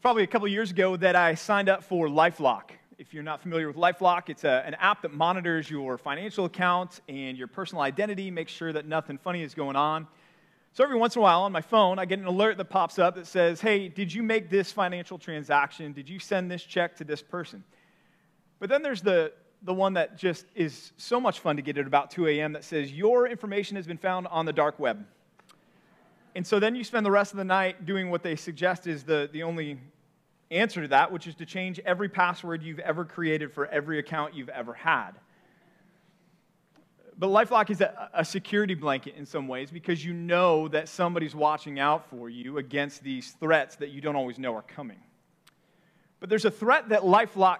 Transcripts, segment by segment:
was probably a couple years ago that I signed up for Lifelock. If you're not familiar with Lifelock, it's a, an app that monitors your financial account and your personal identity, makes sure that nothing funny is going on. So every once in a while on my phone, I get an alert that pops up that says, Hey, did you make this financial transaction? Did you send this check to this person? But then there's the, the one that just is so much fun to get at about 2 a.m. that says, Your information has been found on the dark web. And so then you spend the rest of the night doing what they suggest is the, the only answer to that, which is to change every password you've ever created for every account you've ever had. But Lifelock is a, a, security blanket in some ways because you know that somebody's watching out for you against these threats that you don't always know are coming. But there's a threat that Lifelock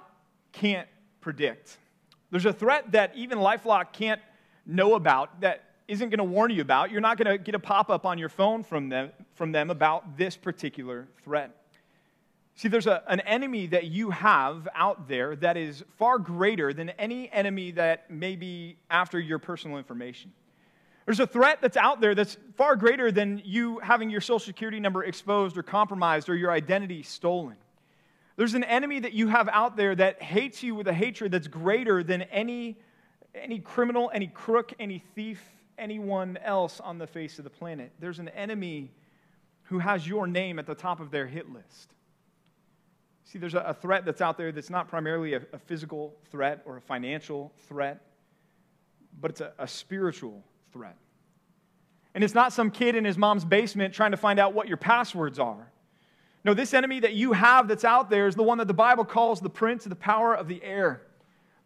can't predict. There's a threat that even Lifelock can't know about that isn't going to warn you about. You're not going to get a pop up on your phone from them, from them about this particular threat. See, there's a, an enemy that you have out there that is far greater than any enemy that may be after your personal information. There's a threat that's out there that's far greater than you having your social security number exposed or compromised or your identity stolen. There's an enemy that you have out there that hates you with a hatred that's greater than any, any criminal, any crook, any thief, anyone else on the face of the planet. There's an enemy who has your name at the top of their hit list. See, there's a, threat that's out there that's not primarily a, a physical threat or a financial threat, but it's a, a spiritual threat. And it's not some kid in his mom's basement trying to find out what your passwords are. No, this enemy that you have that's out there is the one that the Bible calls the prince of the power of the air,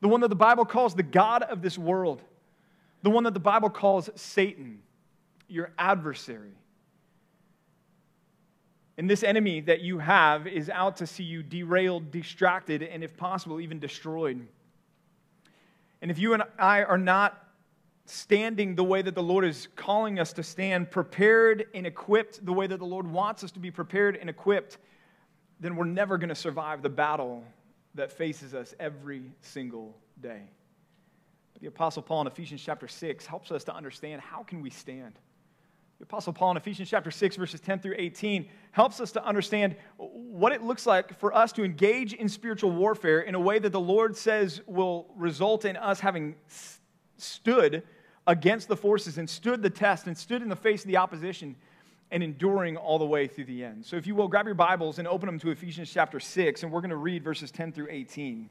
the one that the Bible calls the God of this world the one that the Bible calls Satan, your adversary. And this enemy that you have is out to see you derailed, distracted, and if possible, even destroyed. And if you and I are not standing the way that the Lord is calling us to stand, prepared and equipped the way that the Lord wants us to be prepared and equipped, then we're never going to survive the battle that faces us every single day. The Apostle Paul in Ephesians chapter 6 helps us to understand how can we stand. The Apostle Paul in Ephesians chapter 6, verses 10 through 18, helps us to understand what it looks like for us to engage in spiritual warfare in a way that the Lord says will result in us having stood against the forces and stood the test and stood in the face of the opposition and enduring all the way through the end. So, if you will, grab your Bibles and open them to Ephesians chapter 6, and we're going to read verses 10 through 18.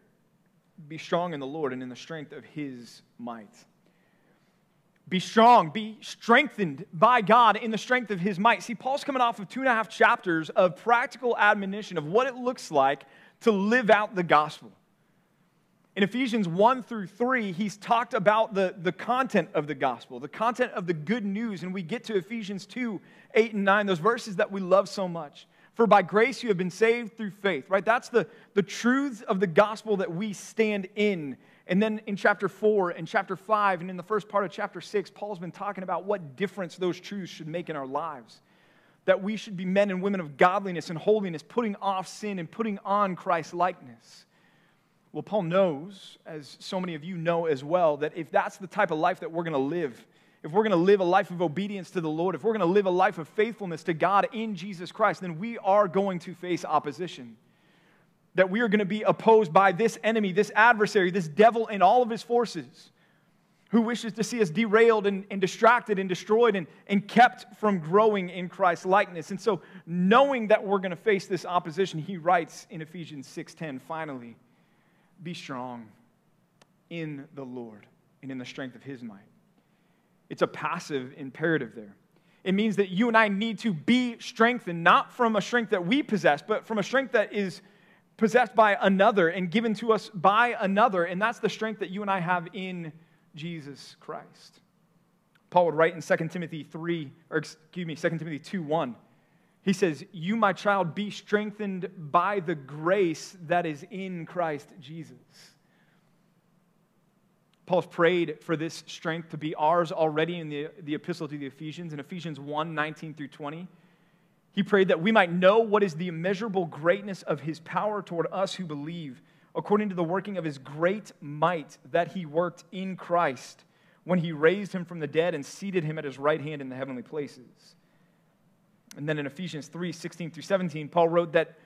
be strong in the Lord and in the strength of his might. Be strong, be strengthened by God in the strength of his might. See, Paul's coming off of two and a half chapters of practical admonition of what it looks like to live out the gospel. In Ephesians 1 through 3, he's talked about the, the content of the gospel, the content of the good news. And we get to Ephesians 2 8 and 9, those verses that we love so much. For by grace you have been saved through faith, right? That's the, the truths of the gospel that we stand in. And then in chapter 4 and chapter 5 and in the first part of chapter 6, Paul's been talking about what difference those truths should make in our lives. That we should be men and women of godliness and holiness, putting off sin and putting on Christ's likeness. Well, Paul knows, as so many of you know as well, that if that's the type of life that we're going to live, if we're going to live a life of obedience to the Lord, if we're going to live a life of faithfulness to God in Jesus Christ, then we are going to face opposition. That we are going to be opposed by this enemy, this adversary, this devil, and all of his forces who wishes to see us derailed and, and distracted and destroyed and, and kept from growing in Christ's likeness. And so, knowing that we're going to face this opposition, he writes in Ephesians 6:10, finally, be strong in the Lord and in the strength of his might. It's a passive imperative there. It means that you and I need to be strengthened, not from a strength that we possess, but from a strength that is possessed by another and given to us by another. And that's the strength that you and I have in Jesus Christ. Paul would write in 2 Timothy 3, or excuse me, 2 Timothy 2 1. He says, You, my child, be strengthened by the grace that is in Christ Jesus. Paul's prayed for this strength to be ours already in the, the epistle to the Ephesians, in Ephesians 1 19 through 20. He prayed that we might know what is the immeasurable greatness of his power toward us who believe according to the working of his great might that he worked in Christ when he raised him from the dead and seated him at his right hand in the heavenly places. And then in Ephesians 3 16 through 17, Paul wrote that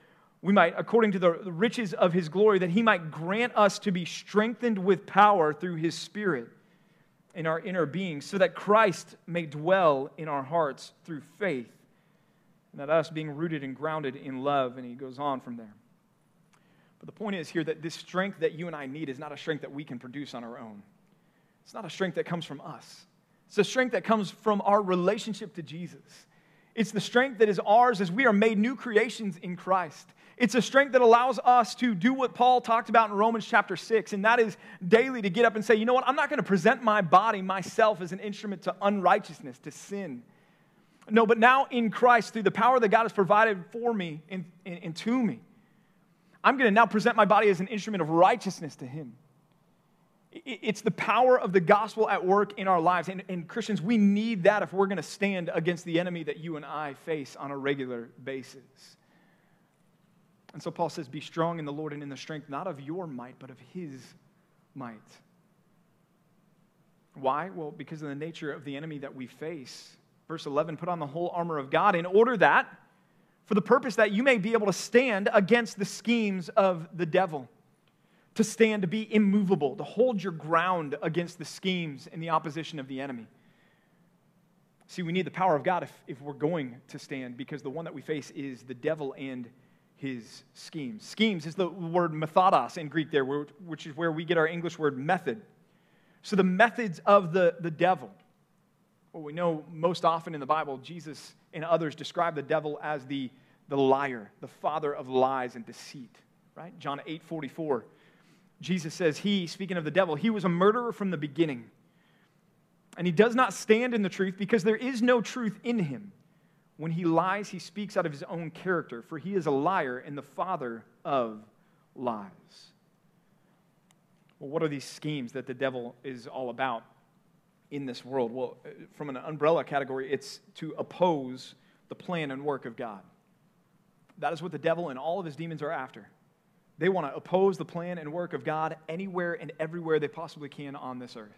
we might, according to the riches of his glory, that he might grant us to be strengthened with power through his Spirit in our inner being, so that Christ may dwell in our hearts through faith, and that us being rooted and grounded in love. And he goes on from there. But the point is here that this strength that you and I need is not a strength that we can produce on our own. It's not a strength that comes from us. It's a strength that comes from our relationship to Jesus. It's the strength that is ours as we are made new creations in Christ. It's a strength that allows us to do what Paul talked about in Romans chapter 6, and that is daily to get up and say, you know what, I'm not going to present my body, myself, as an instrument to unrighteousness, to sin. No, but now in Christ, through the power that God has provided for me and, and, and to me, I'm going to now present my body as an instrument of righteousness to Him. It's the power of the gospel at work in our lives. And, and Christians, we need that if we're going to stand against the enemy that you and I face on a regular basis. And so Paul says, Be strong in the Lord and in the strength, not of your might, but of his might. Why? Well, because of the nature of the enemy that we face. Verse 11 Put on the whole armor of God in order that for the purpose that you may be able to stand against the schemes of the devil, to stand, to be immovable, to hold your ground against the schemes and the opposition of the enemy. See, we need the power of God if, if we're going to stand, because the one that we face is the devil and his schemes. Schemes is the word methodos in Greek there, which is where we get our English word method. So the methods of the, the devil. Well, we know most often in the Bible, Jesus and others describe the devil as the, the liar, the father of lies and deceit, right? John 8 44. Jesus says, He, speaking of the devil, he was a murderer from the beginning. And he does not stand in the truth because there is no truth in him. When he lies, he speaks out of his own character, for he is a liar and the father of lies. Well, what are these schemes that the devil is all about? in this world? Well, from an umbrella category, it's to oppose the plan and work of God. That is what the devil and all of his demons are after. They want to oppose the plan and work of God anywhere and everywhere they possibly can on this earth.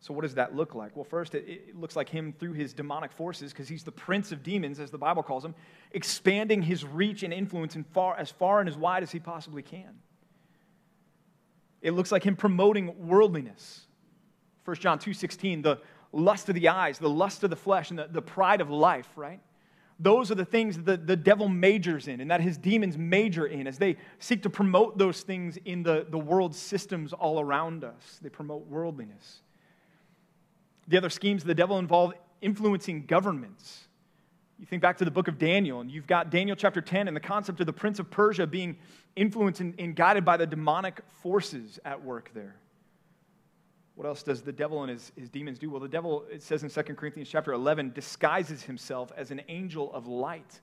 So, what does that look like? Well, first, it, it looks like him through his demonic forces, because he's the prince of demons, as the Bible calls him, expanding his reach and influence in far, as far and as wide as he possibly can. It looks like him promoting worldliness, 1 John 2.16, the lust of the eyes, the lust of the flesh, and the, the pride of life, right? Those are the things that the, the devil majors in and that his demons major in as they seek to promote those things in the, the world systems all around us. They promote worldliness. The other schemes of the devil involve influencing governments. You think back to the book of Daniel, and you've got Daniel chapter 10 and the concept of the prince of Persia being influenced and, and guided by the demonic forces at work there. What else does the devil and his, his demons do? Well, the devil, it says in 2 Corinthians chapter 11, disguises himself as an angel of light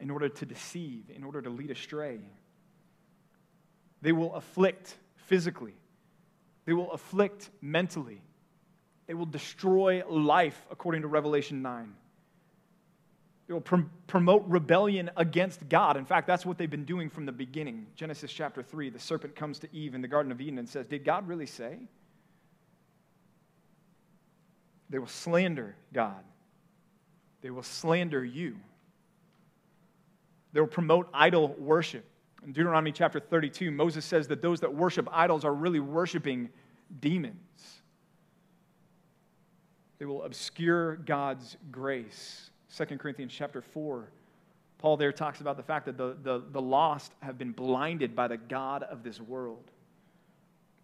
in order to deceive, in order to lead astray. They will afflict physically, they will afflict mentally, they will destroy life, according to Revelation 9. They will pr- promote rebellion against God. In fact, that's what they've been doing from the beginning. Genesis chapter 3, the serpent comes to Eve in the Garden of Eden and says, Did God really say? They will slander God, they will slander you. They will promote idol worship. In Deuteronomy chapter 32, Moses says that those that worship idols are really worshiping demons. They will obscure God's grace. 2 Corinthians chapter 4. Paul there talks about the fact that the, the, the lost have been blinded by the God of this world.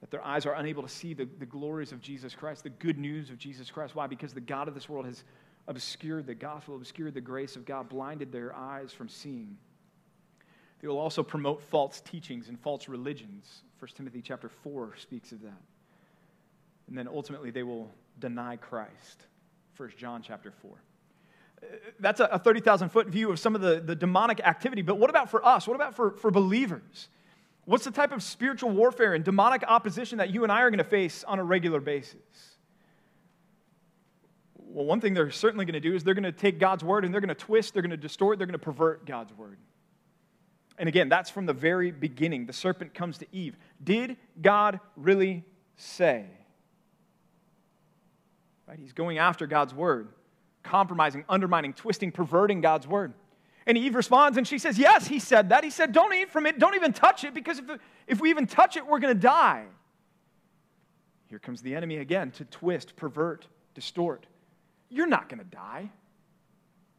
That their eyes are unable to see the, the glories of Jesus Christ, the good news of Jesus Christ. Why? Because the God of this world has obscured the gospel, obscured the grace of God, blinded their eyes from seeing. They will also promote false teachings and false religions. 1 Timothy chapter 4 speaks of that. And then ultimately they will deny Christ. 1 John chapter 4. That's a 30,000 foot view of some of the, the demonic activity. But what about for us? What about for, for believers? What's the type of spiritual warfare and demonic opposition that you and I are going to face on a regular basis? Well, one thing they're certainly going to do is they're going to take God's word and they're going to twist, they're going to distort, they're going to pervert God's word. And again, that's from the very beginning. The serpent comes to Eve. Did God really say? Right? He's going after God's word, compromising, undermining, twisting, perverting God's word. And Eve responds and she says, Yes, he said that. He said, Don't eat from it, don't even touch it, because if, if we even touch it, we're going to die. Here comes the enemy again to twist, pervert, distort. You're not going to die.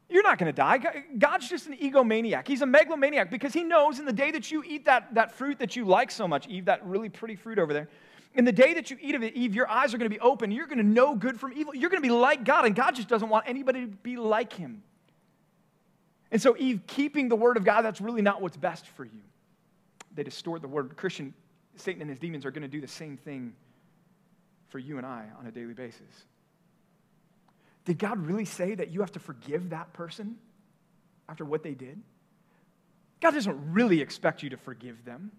You're not going to die. God's just an egomaniac. He's a megalomaniac because he knows in the day that you eat that, that fruit that you like so much, Eve, that really pretty fruit over there, in the day that you eat of it, Eve, your eyes are going to be open. You're going to know good from evil. You're going to be like God, and God just doesn't want anybody to be like him. And so, Eve, keeping the word of God, that's really not what's best for you. They distort the word. Christian, Satan and his demons are going to do the same thing for you and I on a daily basis. Did God really say that you have to forgive that person after what they did? God doesn't really expect you to forgive them.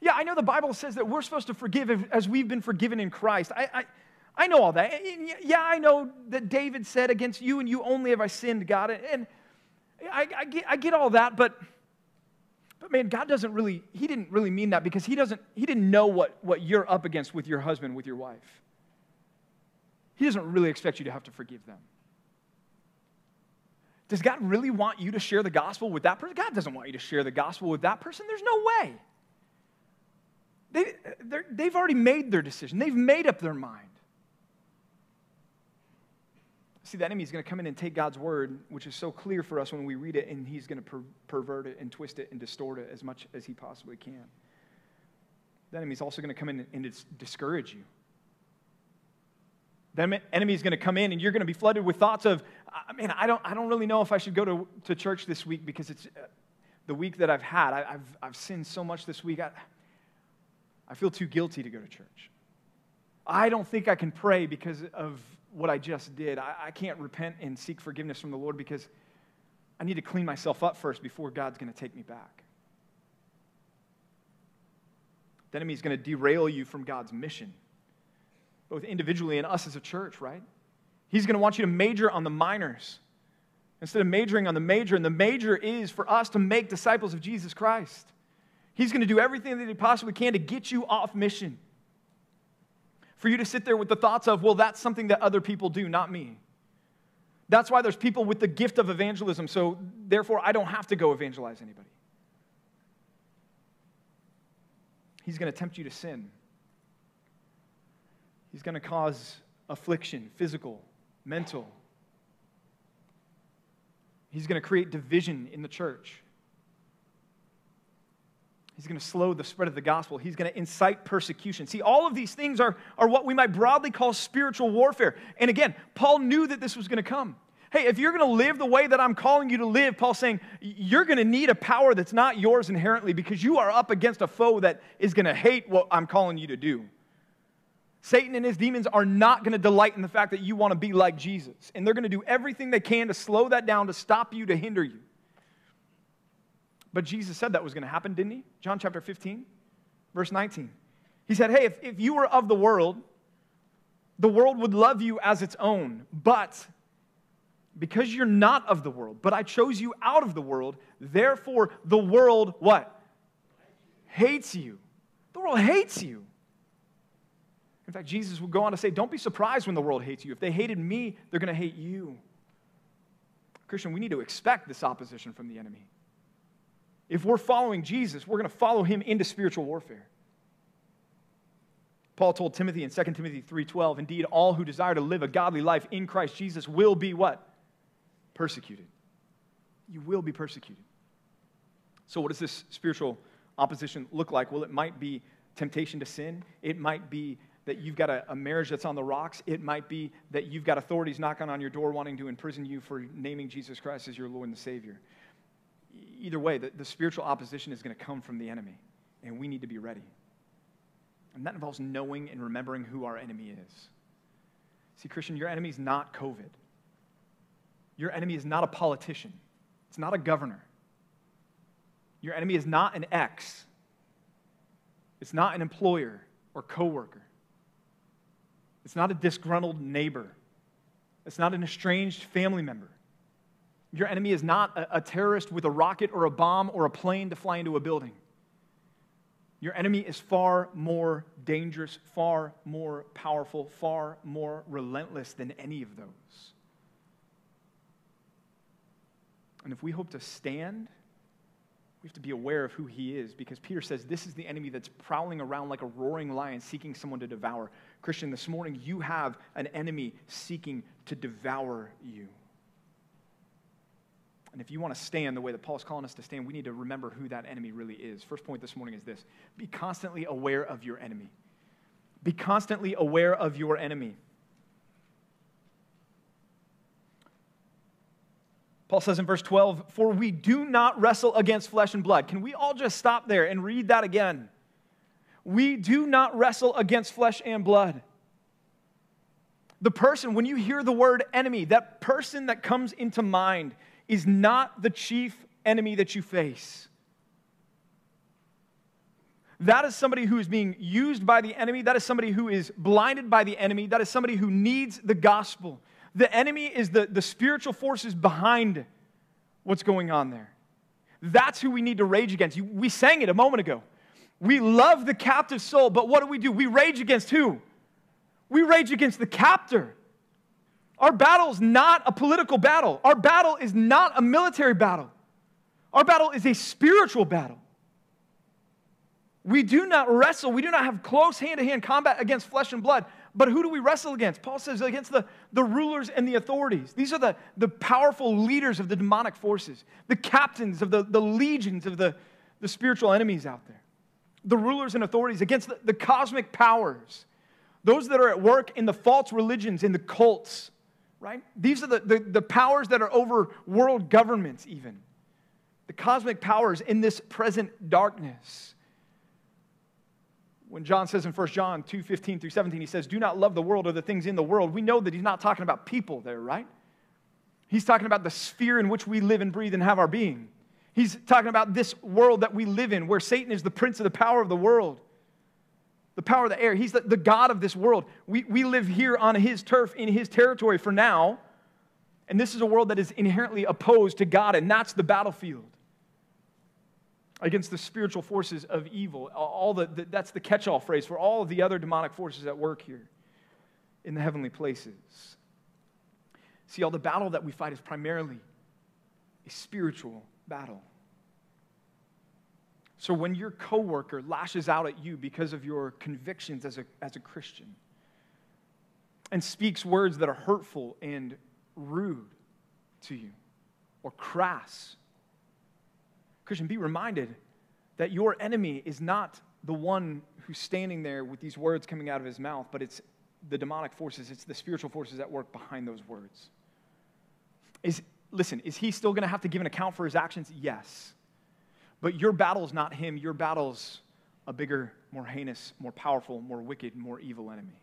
Yeah, I know the Bible says that we're supposed to forgive as we've been forgiven in Christ. I, I, I know all that. Yeah, I know that David said, Against you and you only have I sinned, God. And I, I, get, I get all that, but, but man, God doesn't really, He didn't really mean that because He doesn't, He didn't know what, what you're up against with your husband, with your wife. He doesn't really expect you to have to forgive them. Does God really want you to share the gospel with that person? God doesn't want you to share the gospel with that person. There's no way. They, they've already made their decision, they've made up their mind. See, the enemy is going to come in and take God's word, which is so clear for us when we read it, and he's going to per- pervert it and twist it and distort it as much as he possibly can. The enemy is also going to come in and discourage you. The enemy is going to come in and you're going to be flooded with thoughts of, I mean, I don't, I don't really know if I should go to, to church this week because it's uh, the week that I've had. I, have I've sinned so much this week. I, I feel too guilty to go to church. I don't think I can pray because of what I just did. I, I can't repent and seek forgiveness from the Lord because I need to clean myself up first before God's going to take me back. The enemy is going to derail you from God's mission both individually and us as a church, right? He's going to want you to major on the minors instead of majoring on the major. And the major is for us to make disciples of Jesus Christ. He's going to do everything that he possibly can to get you off mission. For you to sit there with the thoughts of, well, that's something that other people do, not me. That's why there's people with the gift of evangelism, so therefore I don't have to go evangelize anybody. He's going to tempt you to sin. He's going to cause affliction, physical, mental. He's going to create division in the church. He's going to slow the spread of the gospel. He's going to incite persecution. See, all of these things are, are what we might broadly call spiritual warfare. And again, Paul knew that this was going to come. Hey, if you're going to live the way that I'm calling you to live, Paul's saying, you're going to need a power that's not yours inherently because you are up against a foe that is going to hate what I'm calling you to do. Satan and his demons are not going to delight in the fact that you want to be like Jesus. And they're going to do everything they can to slow that down, to stop you, to hinder you. But Jesus said that was going to happen, didn't he? John chapter 15, verse 19. He said, Hey, if, if you were of the world, the world would love you as its own. But because you're not of the world, but I chose you out of the world, therefore the world what? Hates you. The world hates you. In fact, Jesus would go on to say, Don't be surprised when the world hates you. If they hated me, they're going to hate you. Christian, we need to expect this opposition from the enemy. If we're following Jesus, we're going to follow him into spiritual warfare. Paul told Timothy in 2 Timothy 3:12, indeed all who desire to live a godly life in Christ Jesus will be what? Persecuted. You will be persecuted. So what does this spiritual opposition look like? Well, it might be temptation to sin. It might be that you've got a, a, marriage that's on the rocks. It might be that you've got authorities knocking on your door wanting to imprison you for naming Jesus Christ as your Lord and Savior. Either way, the, the spiritual opposition is going to come from the enemy, and we need to be ready. And that involves knowing and remembering who our enemy is. See, Christian, your enemy is not COVID. Your enemy is not a politician. It's not a governor. Your enemy is not an ex. It's not an employer or coworker. It's not a disgruntled neighbor. It's not an estranged family member. Your enemy is not a, a, terrorist with a rocket or a bomb or a plane to fly into a building. Your enemy is far more dangerous, far more powerful, far more relentless than any of those. And if we hope to stand we have to be aware of who he is because Peter says this is the enemy that's prowling around like a roaring lion seeking someone to devour. Christian, this morning you have an enemy seeking to devour you. And if you want to stand the way that Paul's calling us to stand, we need to remember who that enemy really is. First point this morning is this be constantly aware of your enemy. Be constantly aware of your enemy. Paul says in verse 12, For we do not wrestle against flesh and blood. Can we all just stop there and read that again? We do not wrestle against flesh and blood. The person, when you hear the word enemy, that person that comes into mind is not the chief enemy that you face. That is somebody who is being used by the enemy. That is somebody who is blinded by the enemy. That is somebody who needs the gospel. The enemy is the, the spiritual forces behind what's going on there. That's who we need to rage against. We sang it a moment ago. We love the captive soul, but what do we do? We rage against who? We rage against the captor. Our battle is not a political battle. Our battle is not a military battle. Our battle is a spiritual battle. We do not wrestle, we do not have close hand to hand combat against flesh and blood, but who do we wrestle against? Paul says against the, the rulers and the authorities. These are the, the powerful leaders of the demonic forces, the captains of the, the legions of the, the spiritual enemies out there. The rulers and authorities against the, the cosmic powers, those that are at work in the false religions, in the cults, right? These are the, the, the powers that are over world governments, even. The cosmic powers in this present darkness when John says in 1 John 2 15 through 17, he says, Do not love the world or the things in the world. We know that he's not talking about people there, right? He's talking about the sphere in which we live and breathe and have our being. He's talking about this world that we live in, where Satan is the prince of the power of the world, the power of the air. He's the, the God of this world. We, we live here on his turf, in his territory for now. And this is a world that is inherently opposed to God, and that's the battlefield against the spiritual forces of evil. All the, the that's the catch all phrase for all of the other demonic forces at work here in the heavenly places. See, all the battle that we fight is primarily a spiritual battle. So when your coworker lashes out at you because of your convictions as a, as a Christian and speaks words that are hurtful and rude to you or crass Christian, be reminded that your enemy is not the one who's standing there with these words coming out of his mouth, but it's the demonic forces, it's the spiritual forces at work behind those words. Is, listen, is he still going to have to give an account for his actions? Yes. But your battle is not him, your battle's a bigger, more heinous, more powerful, more wicked, more evil enemy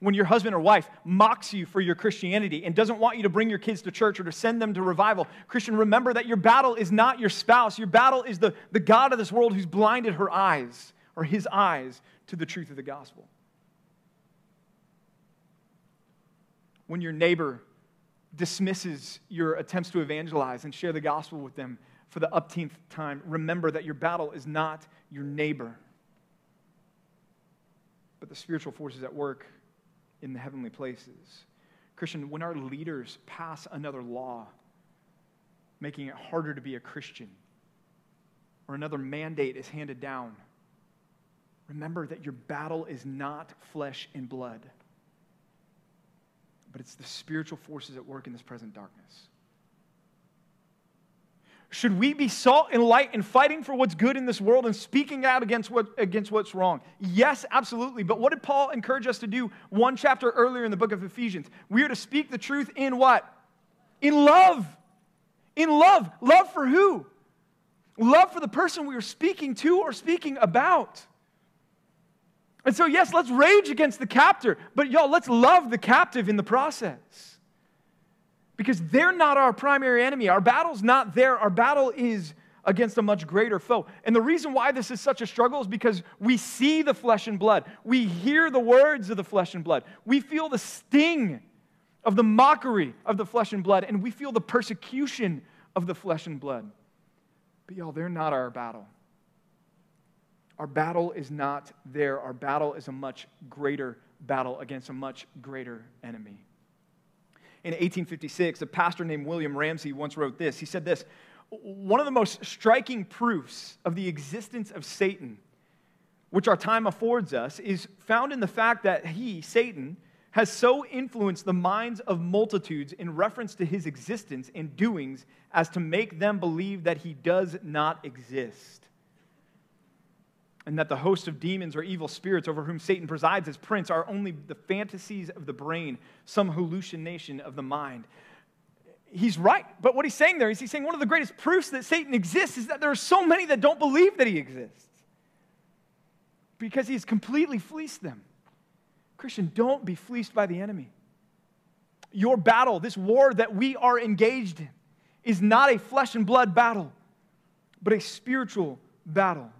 when your husband or wife mocks you for your Christianity and doesn't want you to bring your kids to church or to send them to revival, Christian, remember that your battle is not your spouse. Your battle is the, the God of this world who's blinded her eyes or his eyes to the truth of the gospel. When your neighbor dismisses your attempts to evangelize and share the gospel with them for the upteenth time, remember that your battle is not your neighbor, but the spiritual forces at work in the heavenly places. Christian, when our leaders pass another law, making it harder to be a Christian, or another mandate is handed down, remember that your battle is not flesh and blood, but it's the spiritual forces at work in this present darkness. Should we be salt and light and fighting for what's good in this world and speaking out against, what, against what's wrong? Yes, absolutely. But what did Paul encourage us to do one chapter earlier in the book of Ephesians? We are to speak the truth in what? In love. In love. Love for who? Love for the person we are speaking to or speaking about. And so, yes, let's rage against the captor, but y'all, let's love the captive in the process because they're not our primary enemy. Our battle's not there. Our battle is against a much greater foe. And the reason why this is such a struggle is because we see the flesh and blood. We hear the words of the flesh and blood. We feel the sting of the mockery of the flesh and blood, and we feel the persecution of the flesh and blood. But y'all, they're not our battle. Our battle is not there. Our battle is a much greater battle against a much greater enemy in 1856, a pastor named William Ramsey once wrote this. He said this One of the most striking proofs of the existence of Satan, which our time affords us, is found in the fact that he, Satan, has so influenced the minds of multitudes in reference to his existence and doings as to make them believe that he does not exist and that the host of demons or evil spirits over whom Satan presides as prince are only the fantasies of the brain, some hallucination of the mind. He's right, but what he's saying there is he's saying one of the greatest proofs that Satan exists is that there are so many that don't believe that he exists because he's completely fleeced them. Christian, don't be fleeced by the enemy. Your battle, this war that we are engaged in, is not a flesh and blood battle, but a spiritual battle.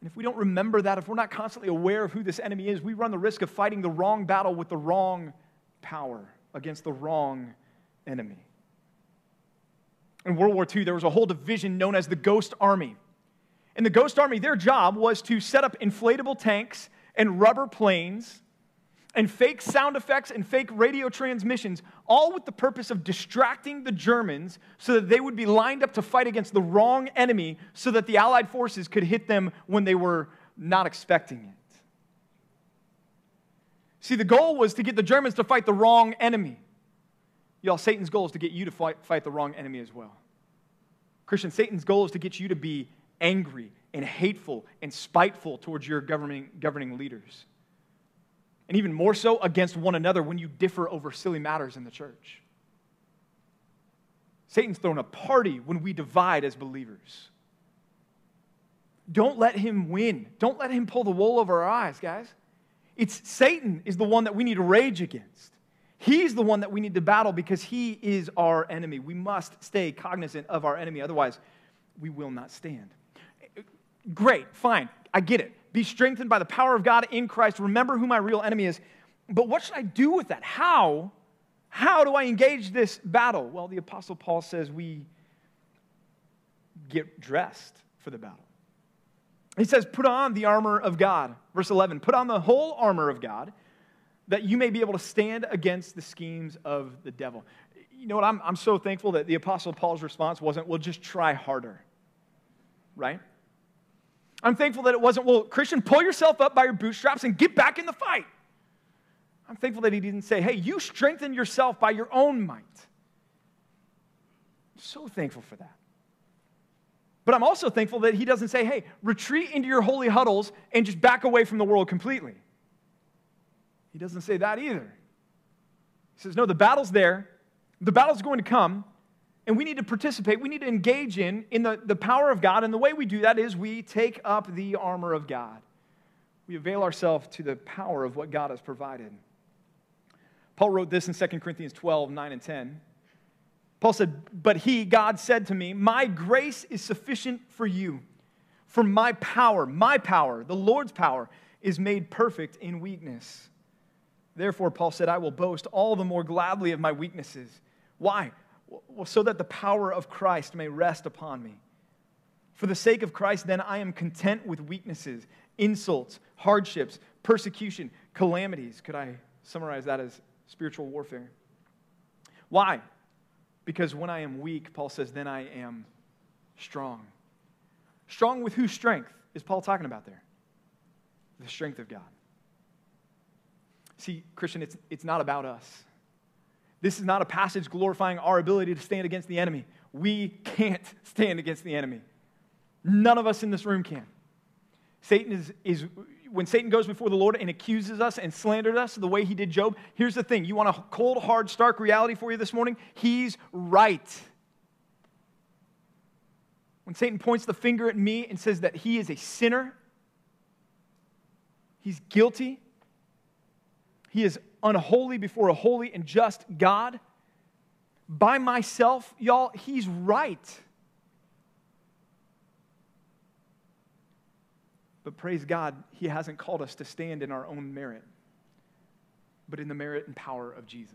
And if we don't remember that, if we're not constantly aware of who this enemy is, we run the risk of fighting the wrong battle with the wrong power against the wrong enemy. In World War II, there was a whole division known as the Ghost Army. In the Ghost Army, their job was to set up inflatable tanks and rubber planes and fake sound effects and fake radio transmissions, all with the purpose of distracting the Germans so that they would be lined up to fight against the wrong enemy so that the Allied forces could hit them when they were not expecting it. See, the goal was to get the Germans to fight the wrong enemy. Y'all, Satan's goal is to get you to fight, fight the wrong enemy as well. Christian, Satan's goal is to get you to be angry and hateful and spiteful towards your governing, governing leaders and even more so against one another when you differ over silly matters in the church. Satan's thrown a party when we divide as believers. Don't let him win. Don't let him pull the wool over our eyes, guys. It's Satan is the one that we need to rage against. He's the one that we need to battle because he is our enemy. We must stay cognizant of our enemy, otherwise, we will not stand. Great, fine, I get it be strengthened by the power of God in Christ. Remember who my real enemy is. But what should I do with that? How? How do I engage this battle? Well, the Apostle Paul says we get dressed for the battle. He says, Put on the armor of God. Verse 11, put on the whole armor of God that you may be able to stand against the schemes of the devil. You know what? I'm, I'm so thankful that the Apostle Paul's response wasn't, Well, just try harder, right? I'm thankful that it wasn't, well, Christian, pull yourself up by your bootstraps and get back in the fight. I'm thankful that he didn't say, hey, you strengthen yourself by your own might. I'm so thankful for that. But I'm also thankful that he doesn't say, hey, retreat into your holy huddles and just back away from the world completely. He doesn't say that either. He says, no, the battle's there, the battle's going to come, and we need to participate. We need to engage in, in the, the power of God. And the way we do that is we take up the armor of God. We avail ourselves to the power of what God has provided. Paul wrote this in 2 Corinthians 12, 9 and 10. Paul said, But he, God, said to me, My grace is sufficient for you. For my power, my power, the Lord's power, is made perfect in weakness. Therefore, Paul said, I will boast all the more gladly of my weaknesses. Why? So that the power of Christ may rest upon me. For the sake of Christ, then, I am content with weaknesses, insults, hardships, persecution, calamities. Could I summarize that as spiritual warfare? Why? Because when I am weak, Paul says, then I am strong. Strong with whose strength is Paul talking about there? the strength of God. See, Christian, it's, it's not about us. This is not a passage glorifying our ability to stand against the enemy. We can't stand against the enemy. None of us in this room can. Satan is, is when Satan goes before the Lord and accuses us and slanders us the way he did Job, here's the thing. You want a cold, hard, stark reality for you this morning? He's right. When Satan points the finger at me and says that he is a sinner, he's guilty, he is unholy before a holy and just God, by myself, y'all, he's right. But praise God, He hasn't called us to stand in our own merit, but in the merit and power of Jesus.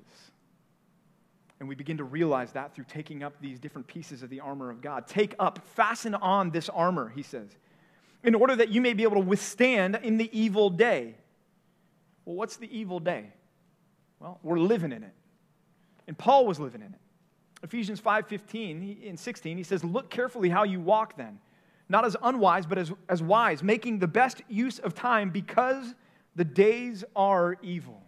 And we begin to realize that through taking up these different pieces of the armor of God. Take up, fasten on this armor, he says, in order that you may be able to withstand in the evil day. Well, what's the evil day? Well, we're living in it. And Paul was living in it. Ephesians 5:15 and 16, he says, "Look carefully how you walk then, not as unwise, but as, as wise, making the best use of time because the days are evil.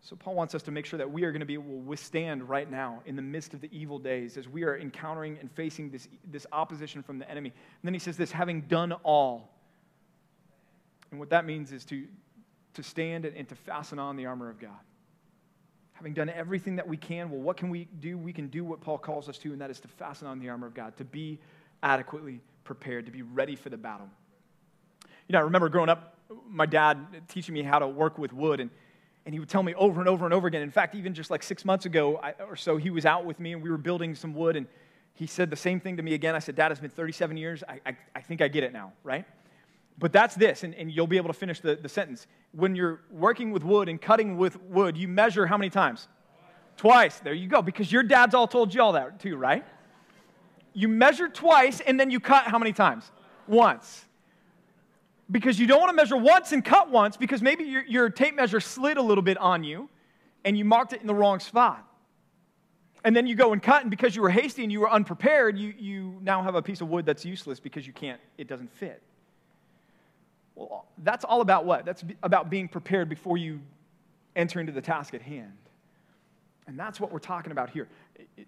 So, Paul wants us to make sure that we are going to be able to withstand right now in the midst of the evil days as we are encountering and facing this, this opposition from the enemy. And then he says this having done all. And what that means is to, to stand and, to fasten on the armor of God. Having done everything that we can, well, what can we do? We can do what Paul calls us to, and that is to fasten on the armor of God, to be adequately prepared, to be ready for the battle. You know, I remember growing up, my dad teaching me how to work with wood, and, and he would tell me over and over and over again. In fact, even just like six months ago I, or so, he was out with me and we were building some wood, and he said the same thing to me again. I said, Dad, it's been 37 years. I, I, I think I get it now, right? But that's this, and, and you'll be able to finish the, the sentence. When you're working with wood and cutting with wood, you measure how many times? Twice. There you go, because your dad's all told you all that too, right? you measure twice and then you cut how many times? Once. Because you don't want to measure once and cut once because maybe your, your tape measure slid a little bit on you and you marked it in the wrong spot. And then you go and cut, and because you were hasty and you were unprepared, you, you now have a piece of wood that's useless because you can't, it doesn't fit. Well, that's all about what? That's about being prepared before you enter into the task at hand. And that's what we're talking about here.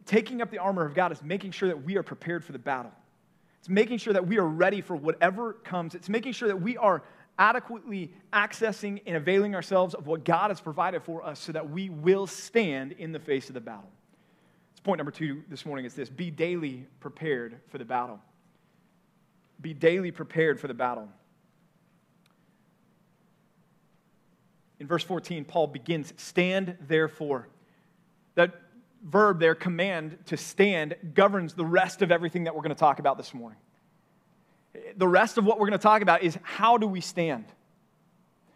Taking up the armor of God is making sure that we are prepared for the battle. It's making sure that we are ready for whatever comes. It's making sure that we are adequately accessing and availing ourselves of what God has provided for us so that we will stand in the face of the battle. It's point number two this morning. It's this be daily prepared for the battle. Be daily prepared for the battle. In verse 14, Paul begins, Stand therefore. That verb there, command, to stand, governs the rest of everything that we're going to talk about this morning. The rest of what we're going to talk about is how do we stand?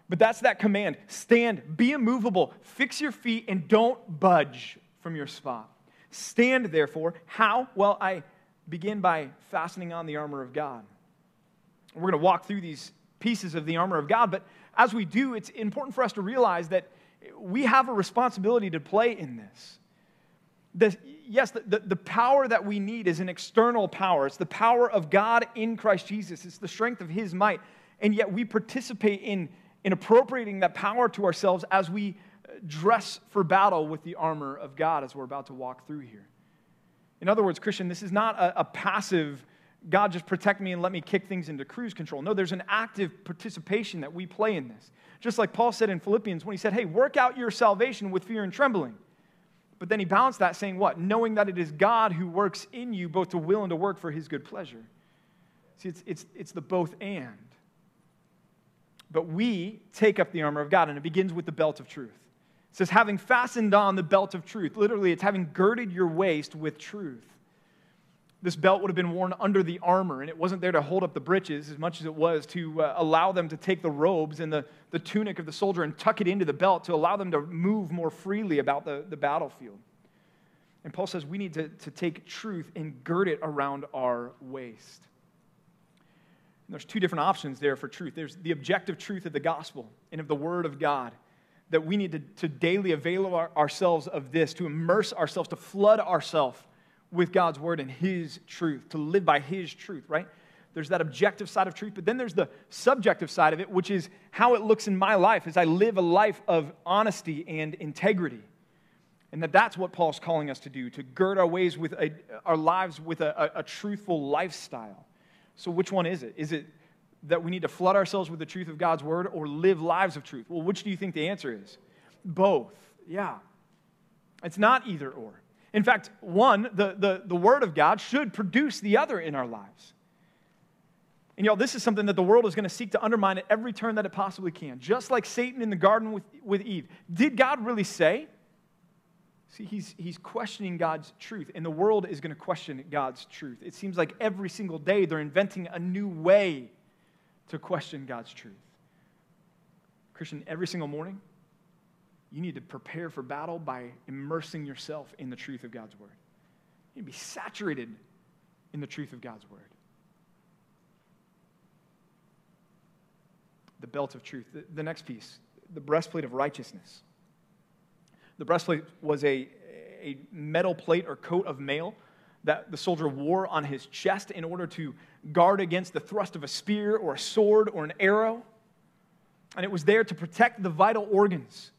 But that's that command stand, be immovable, fix your feet, and don't budge from your spot. Stand, therefore. How? Well, I begin by fastening on the armor of God. We're going to walk through these pieces of the armor of God, but as we do, it's important for us to realize that we have a responsibility to play in this. The, yes, the, the, the, power that we need is an external power. It's the power of God in Christ Jesus, it's the strength of His might. And yet we participate in, in appropriating that power to ourselves as we dress for battle with the armor of God as we're about to walk through here. In other words, Christian, this is not a, a passive, God just protect me and let me kick things into cruise control. No, there's an active participation that we play in this. Just like Paul said in Philippians when he said, Hey, work out your salvation with fear and trembling. But then he balanced that saying, What? Knowing that it is God who works in you both to will and to work for his good pleasure. See, it's, it's, it's the both and. But we take up the armor of God, and it begins with the belt of truth. It says, having fastened on the belt of truth. Literally, it's having girded your waist with truth. This belt would have been worn under the armor, and it wasn't there to hold up the breeches as much as it was to uh, allow them to take the robes and the, the tunic of the soldier and tuck it into the belt to allow them to move more freely about the, the battlefield. And Paul says we need to, to take truth and gird it around our waist. And there's two different options there for truth there's the objective truth of the gospel and of the word of God that we need to, to daily avail our, ourselves of this, to immerse ourselves, to flood ourselves with God's word and His truth, to live by His truth, right? there's that objective side of truth, but then there's the subjective side of it, which is how it looks in my life as I live a life of honesty and integrity. And that that's what Paul's calling us to do, to gird our ways with a, our lives with a, a, a truthful lifestyle. So which one is it? Is it that we need to flood ourselves with the truth of God's word or live lives of truth? Well, which do you think the answer is? Both. Yeah. It's not either or. In fact, one, the, the, the word of God should produce the other in our lives. And y'all, this is something that the world is going to seek to undermine at every turn that it possibly can. Just like Satan in the garden with, with Eve. Did God really say? See, he's, he's questioning God's truth, and the world is going to question God's truth. It seems like every single day they're inventing a new way to question God's truth. Christian, every single morning, you need to prepare for battle by immersing yourself in the truth of God's word. You need to be saturated in the truth of God's word. The belt of truth. The, the next piece, the breastplate of righteousness. The breastplate was a, a metal plate or coat of mail that the soldier wore on his chest in order to guard against the thrust of a spear or a sword or an arrow. And it was there to protect the vital organs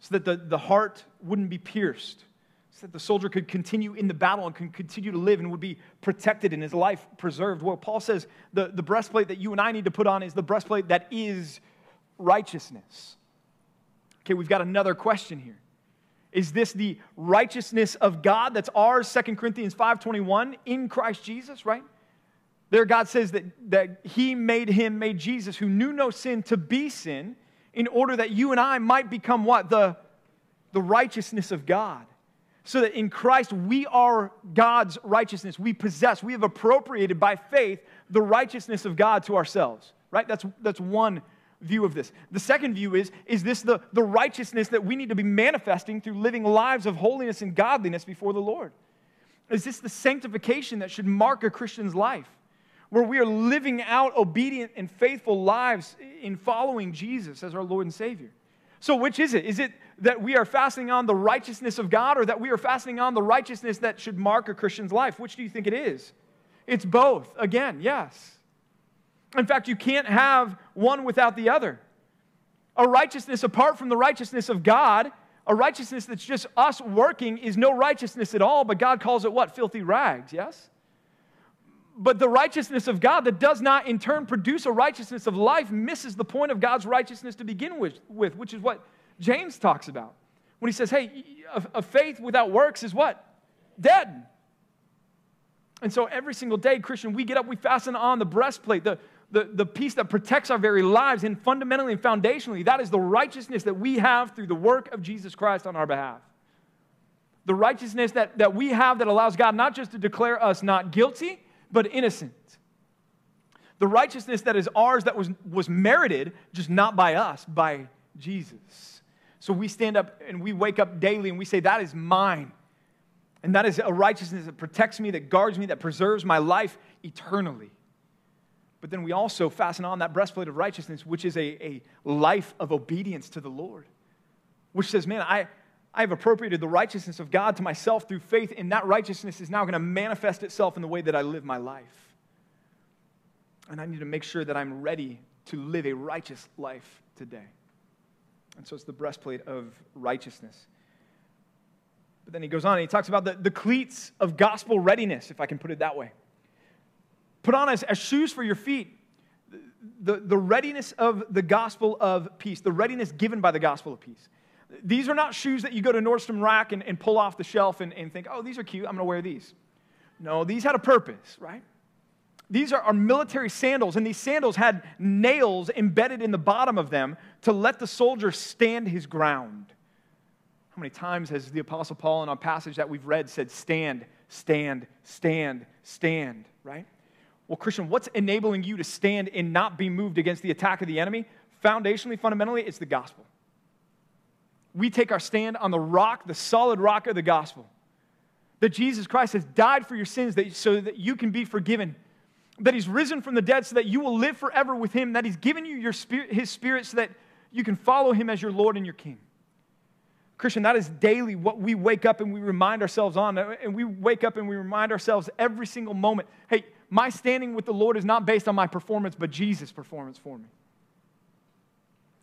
so that the, the heart wouldn't be pierced, so that the soldier could continue in the battle and could continue to live and would be protected and his life preserved. Well, Paul says the, the breastplate that you and I need to put on is the breastplate that is righteousness. Okay, we've got another question here. Is this the righteousness of God that's ours, 2 Corinthians 5.21, in Christ Jesus, right? There God says that, that he made him, made Jesus, who knew no sin, to be sin, in order that you and I might become what? The, the righteousness of God. So that in Christ we are God's righteousness. We possess, we have appropriated by faith the righteousness of God to ourselves, right? That's, that's one view of this. The second view is is this the, the righteousness that we need to be manifesting through living lives of holiness and godliness before the Lord? Is this the sanctification that should mark a Christian's life? Where we are living out obedient and faithful lives in following Jesus as our Lord and Savior. So, which is it? Is it that we are fasting on the righteousness of God or that we are fasting on the righteousness that should mark a Christian's life? Which do you think it is? It's both. Again, yes. In fact, you can't have one without the other. A righteousness apart from the righteousness of God, a righteousness that's just us working, is no righteousness at all, but God calls it what? Filthy rags, yes? But the righteousness of God that does not in turn produce a righteousness of life misses the point of God's righteousness to begin with, with which is what James talks about. When he says, hey, a, a faith without works is what? Dead. And so every single day, Christian, we get up, we fasten on the breastplate, the, the, the piece that protects our very lives, and fundamentally and foundationally, that is the righteousness that we have through the work of Jesus Christ on our behalf. The righteousness that, that we have that allows God not just to declare us not guilty, but innocent. The righteousness that is ours that was, was merited, just not by us, by Jesus. So we stand up and we wake up daily and we say, That is mine. And that is a righteousness that protects me, that guards me, that preserves my life eternally. But then we also fasten on that breastplate of righteousness, which is a, a life of obedience to the Lord, which says, Man, I, I have appropriated the righteousness of God to myself through faith, and that righteousness is now going to manifest itself in the way that I live my life. And I need to make sure that I'm ready to live a righteous life today. And so it's the breastplate of righteousness. But then he goes on and he talks about the, the cleats of gospel readiness, if I can put it that way. Put on as, as shoes for your feet the, the readiness of the gospel of peace, the readiness given by the gospel of peace. These are not shoes that you go to Nordstrom Rack and, and pull off the shelf and, and think, oh, these are cute, I'm going to wear these. No, these had a purpose, right? These are, are military sandals, and these sandals had nails embedded in the bottom of them to let the soldier stand his ground. How many times has the Apostle Paul in a passage that we've read said, stand, stand, stand, stand, right? Well, Christian, what's enabling you to stand and not be moved against the attack of the enemy? Foundationally, fundamentally, it's the gospel we take our stand on the rock, the solid rock of the gospel. That Jesus Christ has died for your sins that, so that you can be forgiven. That he's risen from the dead so that you will live forever with him. That he's given you your spirit, his spirit so that you can follow him as your Lord and your King. Christian, that is daily what we wake up and we remind ourselves on. And we wake up and we remind ourselves every single moment hey, my standing with the Lord is not based on my performance, but Jesus' performance for me.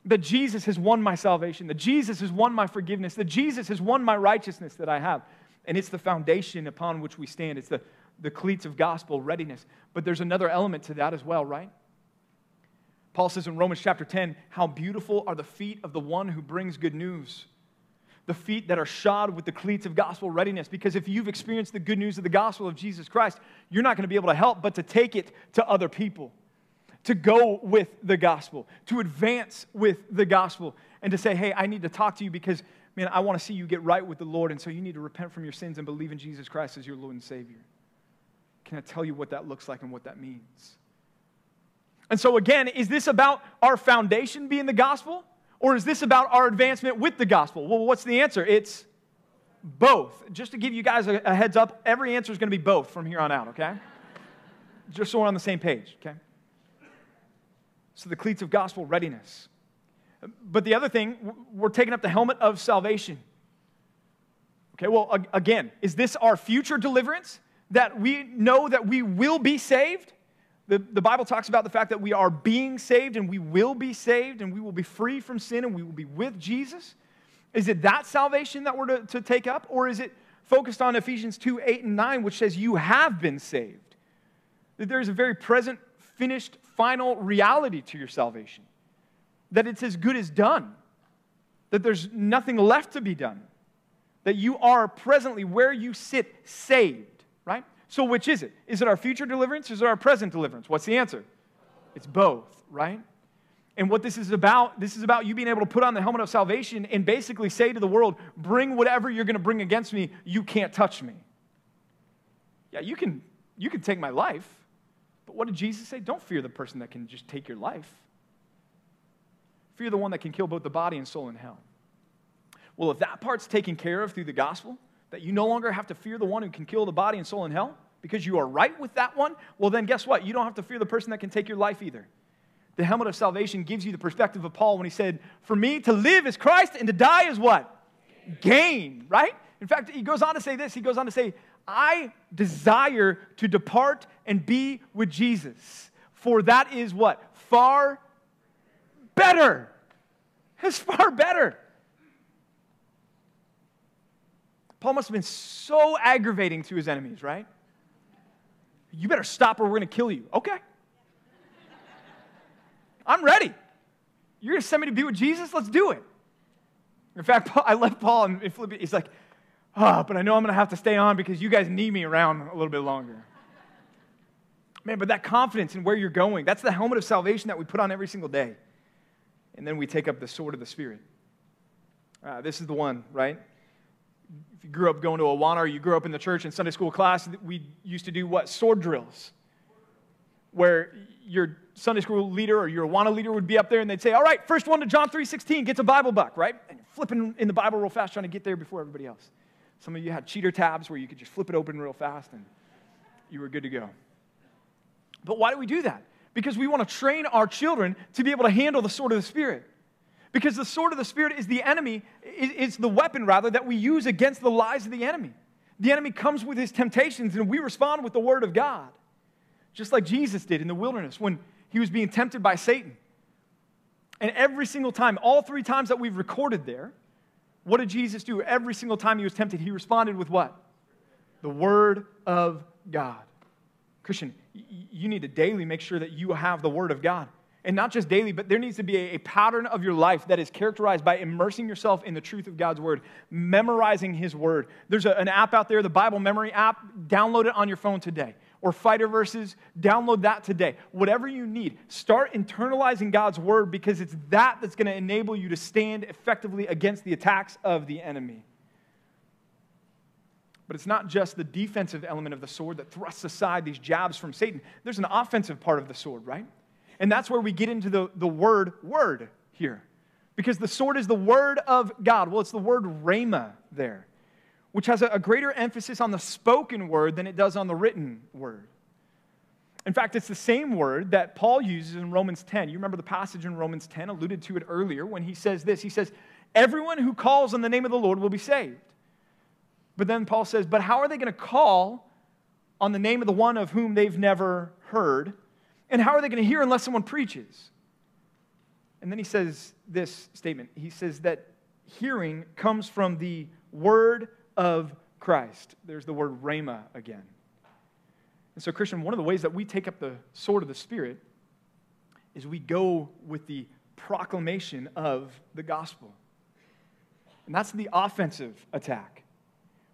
That Jesus has won my salvation, that Jesus has won my forgiveness, that Jesus has won my righteousness that I have. And it's the foundation upon which we stand. It's the, the cleats of gospel readiness. But there's another element to that as well, right? Paul says in Romans chapter 10, How beautiful are the feet of the one who brings good news the feet that are shod with the cleats of gospel readiness. Because if you've experienced the good news of the gospel of Jesus Christ, you're not going to be able to help but to take it to other people, to go with the gospel, to advance with the gospel, and to say, hey, I need to talk to you because, man, I want to see you get right with the Lord. And so you need to repent from your sins and believe in Jesus Christ as your Lord and Savior. Can I tell you what that looks like and what that means? And so, again, is this about our foundation being the gospel? Or is this about our advancement with the gospel? Well, what's the answer? It's both. Just to give you guys a, heads up, every answer is going to be both from here on out, okay? Just so we're on the same page, okay? So the cleats of gospel readiness. But the other thing, we're taking up the helmet of salvation. Okay, well, again, is this our future deliverance? That we know that we will be saved? The, the Bible talks about the fact that we are being saved and we will be saved and we will be free from sin and we will be with Jesus. Is it that salvation that we're to, to take up? Or is it focused on Ephesians 2 8 and 9, which says you have been saved? That there's a very present, finished, final reality to your salvation. That it's as good as done. That there's nothing left to be done. That you are presently where you sit saved, right? So, which is it? Is it our future deliverance is it our present deliverance? What's the answer? It's both, right? And what this is about, this is about you being able to put on the helmet of salvation and basically say to the world, bring whatever you're going to bring against me, you can't touch me. Yeah, you can, you can take my life, but what did Jesus say? Don't fear the person that can just take your life. Fear the one that can kill both the body and soul in hell. Well, if that part's taken care of through the gospel, that you no longer have to fear the one who can kill the body and soul in hell because you are right with that one, well, then guess what? You don't have to fear the person that can take your life either. The helmet of salvation gives you the perspective of Paul when he said, For me to live is Christ and to die is what? Gain, right? In fact, he goes on to say this. He goes on to say, I desire to depart and be with Jesus, for that is what? Far better. It's far better. Paul must have been so aggravating to his enemies, right? You better stop or we're going to kill you. Okay. I'm ready. You're going to send me to be with Jesus? Let's do it. In fact, I left Paul in, in Philippians. He's like, oh, but I know I'm going to have to stay on because you guys need me around a little bit longer. Man, but that confidence in where you're going, that's the helmet of salvation that we put on every single day. And then we take up the sword of the Spirit. Uh, this is the one, right? if you grew up going to Awana or you grew up in the church in Sunday school class, we used to do what? Sword drills. Where your Sunday school leader or your Awana leader would be up there and they'd say, All right, first one to John 3.16 gets a Bible buck, right? And flipping in the Bible real fast trying to get there before everybody else. Some of you had cheater tabs where you could just flip it open real fast and you were good to go. But why do we do that? Because we want to train our children to be able to handle the sword of the Spirit. Because the sword of the Spirit is the enemy, is the weapon, rather, that we use against the lies of the enemy. The enemy comes with his temptations, and we respond with the word of God. Just like Jesus did in the wilderness when he was being tempted by Satan. And every single time, all three times that we've recorded there, what did Jesus do? Every single time he was tempted, he responded with what? The word of God. Christian, you need to daily make sure that you have the word of God and not just daily, but there needs to be a, pattern of your life that is characterized by immersing yourself in the truth of God's word, memorizing his word. There's a, an app out there, the Bible Memory app. Download it on your phone today. Or Fighter Verses, download that today. Whatever you need, start internalizing God's word because it's that that's going to enable you to stand effectively against the attacks of the enemy. But it's not just the defensive element of the sword that thrusts aside these jabs from Satan. There's an offensive part of the sword, right? And that's where we get into the, the word word here. Because the sword is the word of God. Well, it's the word rhema there, which has a, greater emphasis on the spoken word than it does on the written word. In fact, it's the same word that Paul uses in Romans 10. You remember the passage in Romans 10, alluded to it earlier, when he says this He says, Everyone who calls on the name of the Lord will be saved. But then Paul says, But how are they going to call on the name of the one of whom they've never heard? And how are they going to hear unless someone preaches? And then he says this statement He says that hearing comes from the word of Christ. There's the word rhema again. And so, Christian, one of the ways that we take up the sword of the Spirit is we go with the proclamation of the gospel. And that's the offensive attack.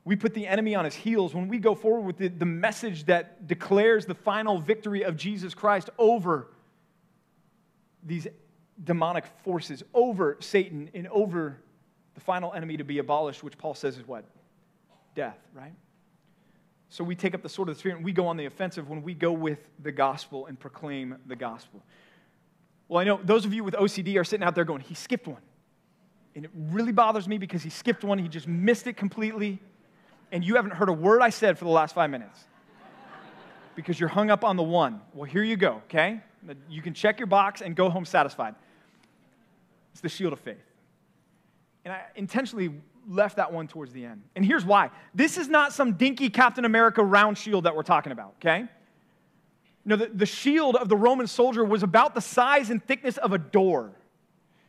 We put the enemy on his heels when we go forward with the, the message that declares the final victory of Jesus Christ over these demonic forces, over Satan, and over the final enemy to be abolished, which Paul says is what? Death, right? So we take up the sword of the Spirit and we go on the offensive when we go with the gospel and proclaim the gospel. Well, I know those of you with OCD are sitting out there going, he skipped one. And it really bothers me because he skipped one. He just missed it completely. And you haven't heard a word I said for the last five minutes because you're hung up on the one. Well, here you go, okay? You can check your box and go home satisfied. It's the shield of faith. And I intentionally left that one towards the end. And here's why this is not some dinky Captain America round shield that we're talking about, okay? No, the, the shield of the Roman soldier was about the size and thickness of a door.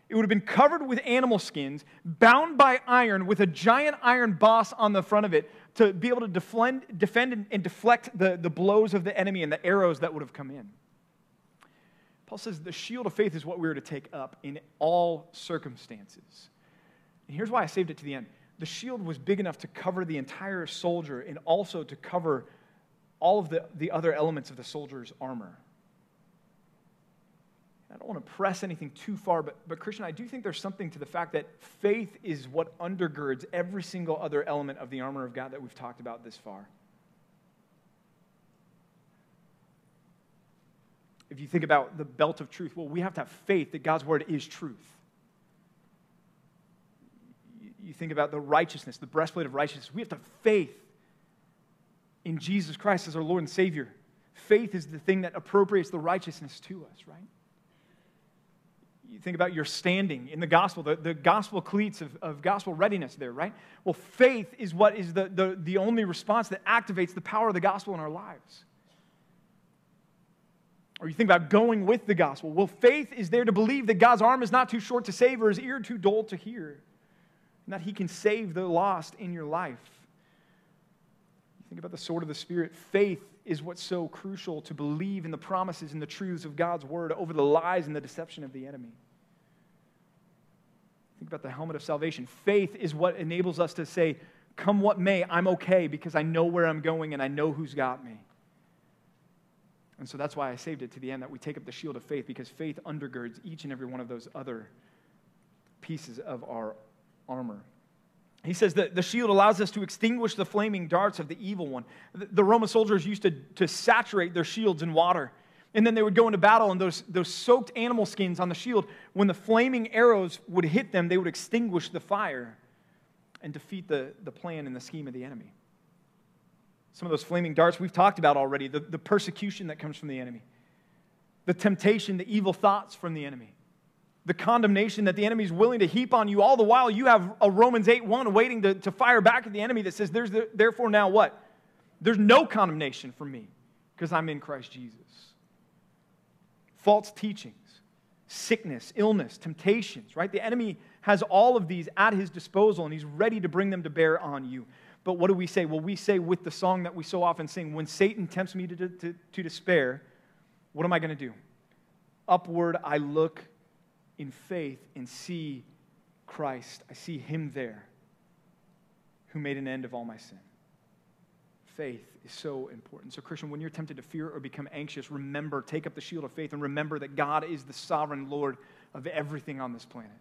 It would have been covered with animal skins, bound by iron, with a giant iron boss on the front of it to be able to defend, defend and, deflect the, the blows of the enemy and the arrows that would have come in. Paul says the shield of faith is what we are to take up in all circumstances. And here's why I saved it to the end. The shield was big enough to cover the entire soldier and also to cover all of the, the other elements of the soldier's armor. I don't want to press anything too far, but, but Christian, I do think there's something to the fact that faith is what undergirds every single other element of the armor of God that we've talked about this far. If you think about the belt of truth, well, we have to have faith that God's word is truth you think about the righteousness, the breastplate of righteousness. We have to have faith in Jesus Christ as our Lord and Savior. Faith is the thing that appropriates the righteousness to us, right? You think about your standing in the gospel, the, the gospel cleats of, of gospel readiness there, right? Well, faith is what is the, the, the only response that activates the power of the gospel in our lives. Or you think about going with the gospel. Well, faith is there to believe that God's arm is not too short to save or his ear too dull to hear and that He can save the lost in your life. Think about the sword of the Spirit. Faith is what's so crucial to believe in the promises and the truths of God's word over the lies and the deception of the enemy. Think about the helmet of salvation. Faith is what enables us to say, Come what may, I'm okay because I know where I'm going and I know who's got me. And so that's why I saved it to the end that we take up the shield of faith because faith undergirds each and every one of those other pieces of our armor. He says that the shield allows us to extinguish the flaming darts of the evil one. The Roman soldiers used to, to saturate their shields in water. And then they would go into battle, and those, those soaked animal skins on the shield, when the flaming arrows would hit them, they would extinguish the fire and defeat the, the plan and the scheme of the enemy. Some of those flaming darts we've talked about already the, the persecution that comes from the enemy, the temptation, the evil thoughts from the enemy the condemnation that the enemy is willing to heap on you. All the while, you have a Romans 8 1 waiting to, to fire back at the enemy that says, There's the, Therefore, now what? There's no condemnation for me because I'm in Christ Jesus. False teachings, sickness, illness, temptations, right? The enemy has all of these at his disposal and he's ready to bring them to bear on you. But what do we say? Well, we say with the song that we so often sing, when Satan tempts me to, to, to despair, what am I going to do? Upward I look in faith and see Christ. I see Him there who made an end of all my sin. Faith is so important. So, Christian, when you're tempted to fear or become anxious, remember, take up the shield of faith and remember that God is the sovereign Lord of everything on this planet.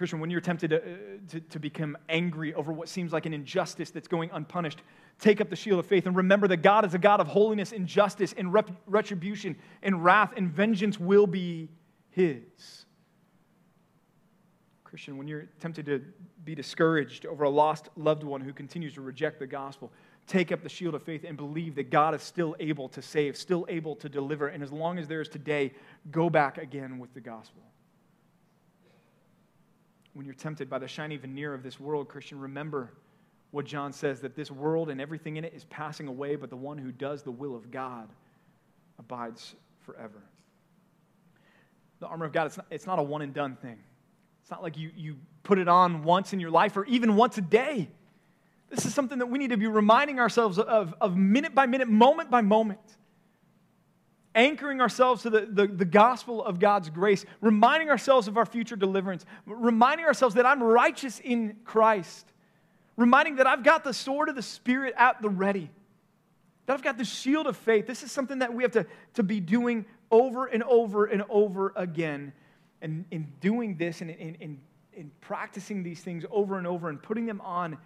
Christian, when you're tempted to, uh, to, to, become angry over what seems like an injustice that's going unpunished, take up the shield of faith and remember that God is a God of holiness and justice and rep- retribution and wrath and vengeance will be His. Christian, when you're tempted to be discouraged over a lost loved one who continues to reject the gospel, take up the shield of faith and believe that God is still able to save, still able to deliver. And as long as there is today, go back again with the gospel. When you're tempted by the shiny veneer of this world, Christian, remember what John says that this world and everything in it is passing away, but the one who does the will of God abides forever. The armor of God, it's not, it's not a one and done thing. It's not like you, you put it on once in your life or even once a day. This is something that we need to be reminding ourselves of, of minute by minute, moment by moment. Anchoring ourselves to the, the, the, gospel of God's grace, reminding ourselves of our future deliverance, reminding ourselves that I'm righteous in Christ, reminding that I've got the sword of the Spirit at the ready, that I've got the shield of faith. This is something that we have to, to be doing over and over and over again. And in doing this and in, in, in practicing these things over and over and putting them on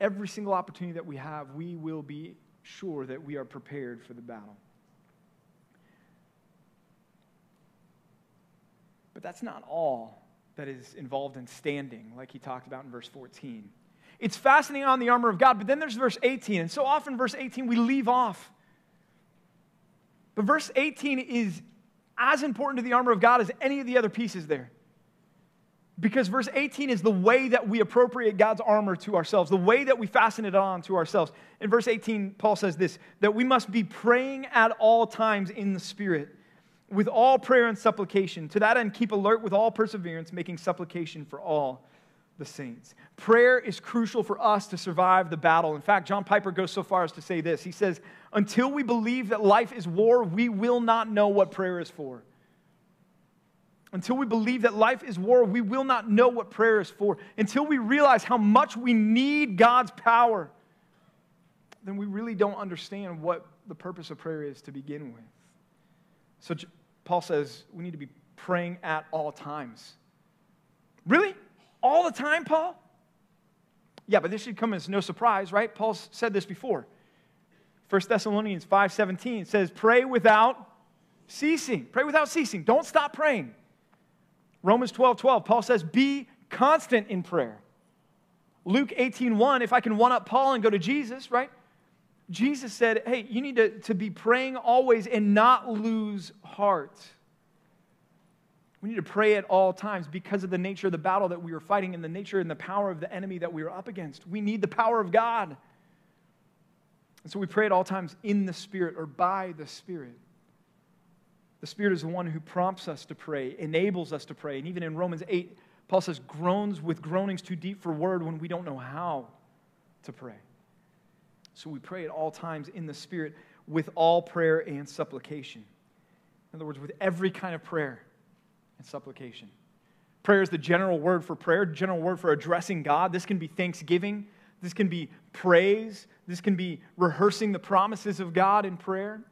every single opportunity that we have, we will be sure that we are prepared for the battle. But that's not all that is involved in standing, like he talked about in verse 14. It's fastening on the armor of God, but then there's verse 18. And so often, verse 18, we leave off. But verse 18 is as important to the armor of God as any of the other pieces there. Because verse 18 is the way that we appropriate God's armor to ourselves, the way that we fasten it on to ourselves. In verse 18, Paul says this that we must be praying at all times in the Spirit, with all prayer and supplication. To that end, keep alert with all perseverance, making supplication for all the saints. Prayer is crucial for us to survive the battle. In fact, John Piper goes so far as to say this He says, Until we believe that life is war, we will not know what prayer is for. Until we believe that life is war, we will not know what prayer is for. Until we realize how much we need God's power, then we really don't understand what the purpose of prayer is to begin with. So Paul says we need to be praying at all times. Really? All the time, Paul? Yeah, but this should come as no surprise, right? Paul said this before. 1 Thessalonians 5:17 says, "Pray without ceasing. Pray without ceasing. Don't stop praying." Romans 12 12, Paul says, Be constant in prayer. Luke 18 1, if I can one up Paul and go to Jesus, right? Jesus said, Hey, you need to, to be praying always and not lose heart. We need to pray at all times because of the nature of the battle that we are fighting and the nature and the power of the enemy that we are up against. We need the power of God. And so we pray at all times in the Spirit or by the Spirit. The Spirit is the one who prompts us to pray, enables us to pray. And even in Romans 8, Paul says, groans with groanings too deep for word when we don't know how to pray. So we pray at all times in the Spirit with all prayer and supplication. In other words, with every kind of prayer and supplication. Prayer is the general word for prayer, general word for addressing God. This can be thanksgiving, this can be praise, this can be rehearsing the promises of God in prayer.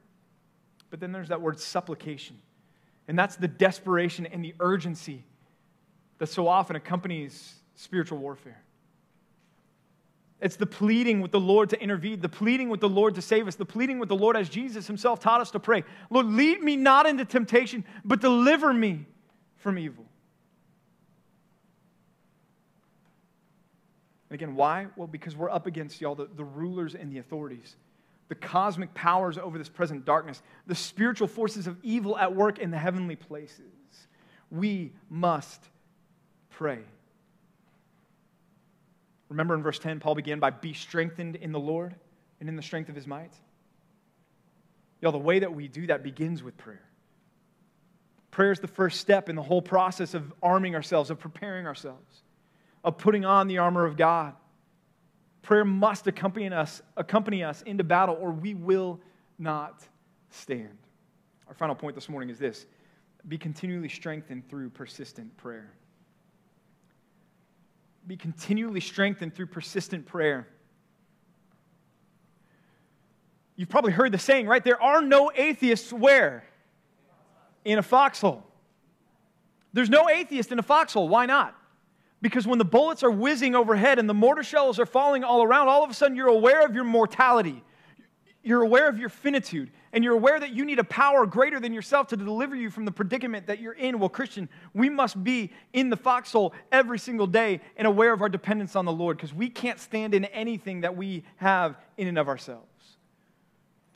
But then there's that word supplication. And that's the desperation and the urgency that so often accompanies spiritual warfare. It's the pleading with the Lord to intervene, the pleading with the Lord to save us, the pleading with the Lord as Jesus himself taught us to pray Lord, lead me not into temptation, but deliver me from evil. And again, why? Well, because we're up against y'all, the, the rulers and the authorities the cosmic powers over this present darkness, the spiritual forces of evil at work in the heavenly places. We must pray. Remember in verse 10, Paul began by be strengthened in the Lord and in the strength of his might. Y'all, the way that we do that begins with prayer. Prayer is the first step in the whole process of arming ourselves, of preparing ourselves, of putting on the armor of God. Prayer must accompany us, accompany us into battle, or we will not stand. Our final point this morning is this be continually strengthened through persistent prayer. Be continually strengthened through persistent prayer. You've probably heard the saying, right? There are no atheists where? In a foxhole. There's no atheist in a foxhole. Why not? Because when the bullets are whizzing overhead and the mortar shells are falling all around, all of a sudden you're aware of your mortality. You're aware of your finitude. And you're aware that you need a power greater than yourself to deliver you from the predicament that you're in. Well, Christian, we must be in the foxhole every single day and aware of our dependence on the Lord because we can't stand in anything that we have in and of ourselves.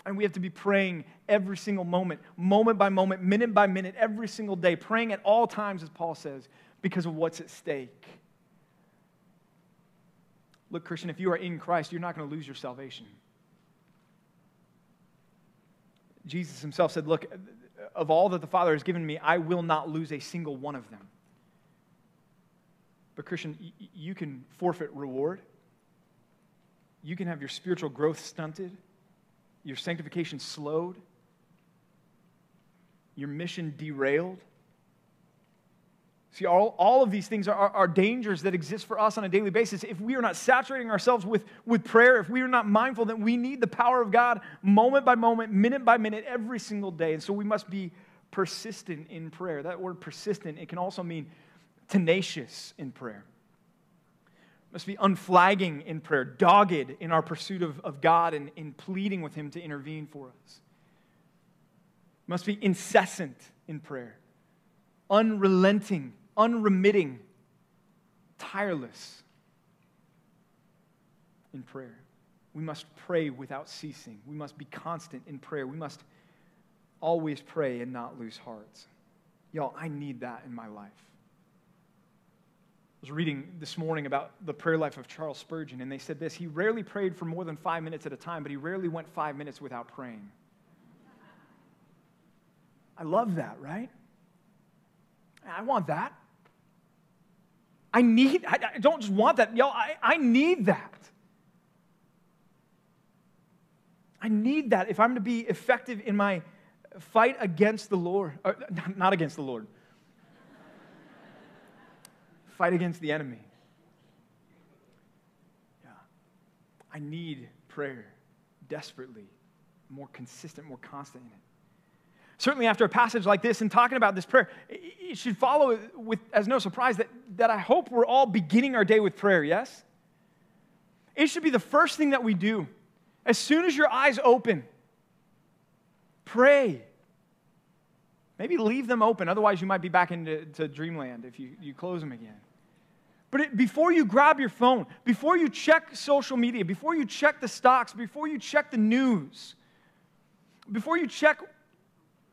And we have to be praying every single moment, moment by moment, minute by minute, every single day, praying at all times, as Paul says, because of what's at stake. Look, Christian, if you are in Christ, you're not going to lose your salvation. Jesus himself said, Look, of all that the Father has given me, I will not lose a single one of them. But, Christian, you can forfeit reward. You can have your spiritual growth stunted, your sanctification slowed, your mission derailed. See, all, all of these things are, are, are, dangers that exist for us on a daily basis. If we are not saturating ourselves with, with prayer, if we are not mindful that we need the power of God moment by moment, minute by minute, every single day. And so we must be persistent in prayer. That word persistent, it can also mean tenacious in prayer. Must be unflagging in prayer, dogged in our pursuit of, of God and in pleading with Him to intervene for us. Must be incessant in prayer, unrelenting unremitting, tireless in prayer. We must pray without ceasing. We must be constant in prayer. We must always pray and not lose hearts. Y'all, I need that in my life. I was reading this morning about the prayer life of Charles Spurgeon, and they said this He rarely prayed for more than five minutes at a time, but he rarely went five minutes without praying. I love that, right? I want that. I need, I, I don't just want that. Yo, I, I need that. I need that if I'm to be effective in my fight against the Lord. Uh, or, not against the Lord. fight against the enemy. Yeah. I need prayer desperately, more consistent, more constant in it certainly after a passage like this and talking about this prayer, it should follow with, as no surprise that, that I hope we're all beginning our day with prayer, yes? It should be the first thing that we do. As soon as your eyes open, pray. Maybe leave them open, otherwise, you might be back into dreamland if you, you close them again. But it, before you grab your phone, before you check social media, before you check the stocks, before you check the news, before you check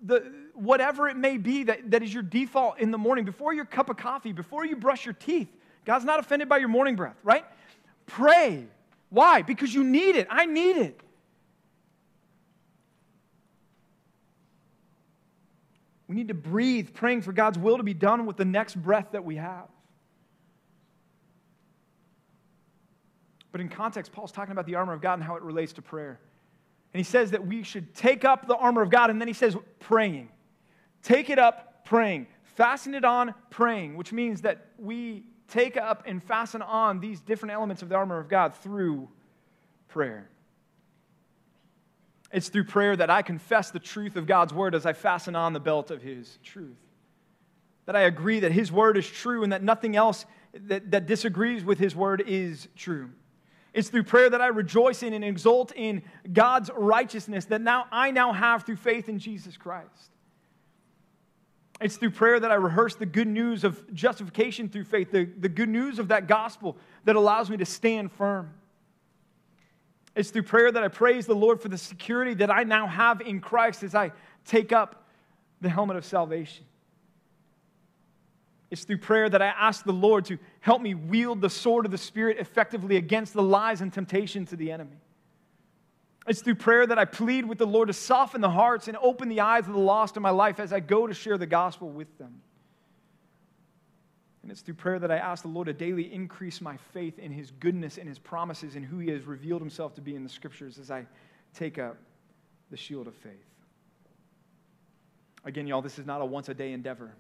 the, whatever it may be that, that is your default in the morning, before your cup of coffee, before you brush your teeth. God's not offended by your morning breath, right? Pray. Why? Because you need it. I need it. We need to breathe, praying for God's will to be done with the next breath that we have. But in context, Paul's talking about the armor of God and how it relates to prayer. And he says that we should take up the armor of God, and then he says praying. Take it up praying. Fasten it on praying, which means that we take up and fasten on these different elements of the armor of God through prayer. It's through prayer that I confess the truth of God's word as I fasten on the belt of his truth. That I agree that his word is true and that nothing else that, that disagrees with his word is true. It's through prayer that I rejoice in and exult in God's righteousness that now I now have through faith in Jesus Christ. It's through prayer that I rehearse the good news of justification through faith, the, the good news of that gospel that allows me to stand firm. It's through prayer that I praise the Lord for the security that I now have in Christ as I take up the helmet of salvation. It's through prayer that I ask the Lord to help me wield the sword of the Spirit effectively against the lies and temptations of the enemy. It's through prayer that I plead with the Lord to soften the hearts and open the eyes of the lost in my life as I go to share the gospel with them. And it's through prayer that I ask the Lord to daily increase my faith in His goodness and His promises and who He has revealed Himself to be in the Scriptures as I take up the shield of faith. Again, y'all, this is not a once a day endeavor.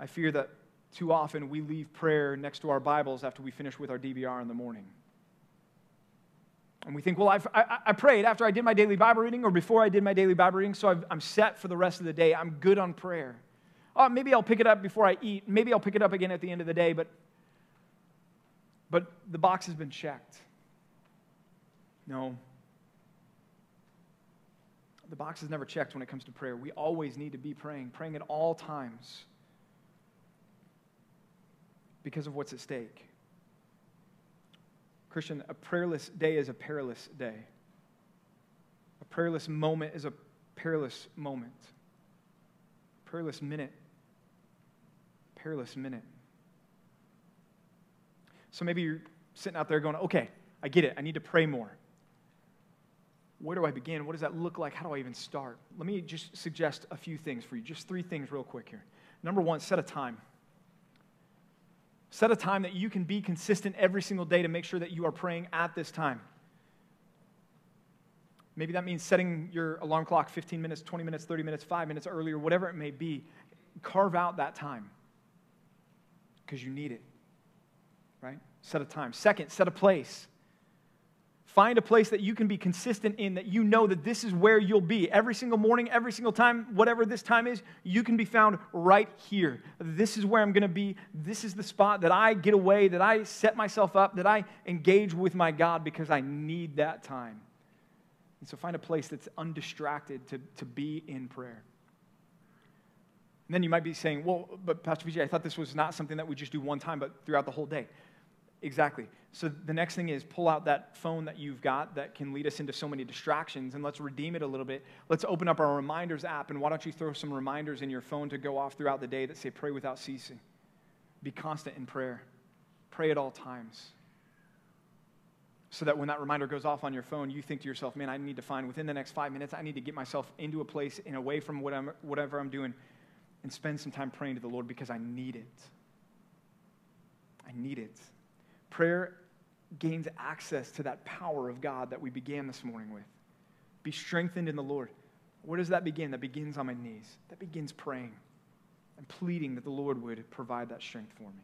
I fear that too often we leave prayer next to our Bibles after we finish with our DBR in the morning. And we think, well, I've, I, I prayed after I did my daily Bible reading or before I did my daily Bible reading, so i am set for the rest of the day. I'm good on prayer. Oh, maybe I'll pick it up before I eat. Maybe I'll pick it up again at the end of the day, but, but the box has been checked. No. The box is never checked when it comes to prayer. We always need to be praying, praying at all times because of what's at stake. Christian, a prayerless day is a perilous day. A prayerless moment is a perilous moment. A perilous minute, perilous minute. So maybe you're sitting out there going, okay, I get it. I need to pray more. Where do I begin? What does that look like? How do I even start? Let me just suggest a few things for you. Just three things, real quick here. Number one, set a time. Set a time that you can be consistent every single day to make sure that you are praying at this time. Maybe that means setting your alarm clock 15 minutes, 20 minutes, 30 minutes, five minutes earlier, whatever it may be. Carve out that time because you need it, right? Set a time. Second, set a place. Find a place that you can be consistent in, that you know that this is where you'll be. Every single morning, every single time, whatever this time is, you can be found right here. This is where I'm going to be. This is the spot that I get away, that I set myself up, that I engage with my God because I need that time. And so find a place that's undistracted to, to be in prayer. And then you might be saying, well, but Pastor Vijay, I thought this was not something that we just do one time, but throughout the whole day. Exactly. So the next thing is pull out that phone that you've got that can lead us into so many distractions and let's redeem it a little bit. Let's open up our reminders app and why don't you throw some reminders in your phone to go off throughout the day that say pray without ceasing. Be constant in prayer. Pray at all times. So that when that reminder goes off on your phone, you think to yourself, man, I need to find within the next five minutes, I need to get myself into a place and away from what I'm, whatever I'm doing and spend some time praying to the Lord because I need it. I need it. Prayer gains access to that power of God that we began this morning with. Be strengthened in the Lord. Where does that begin? That begins on my knees. That begins praying and pleading that the Lord would provide that strength for me.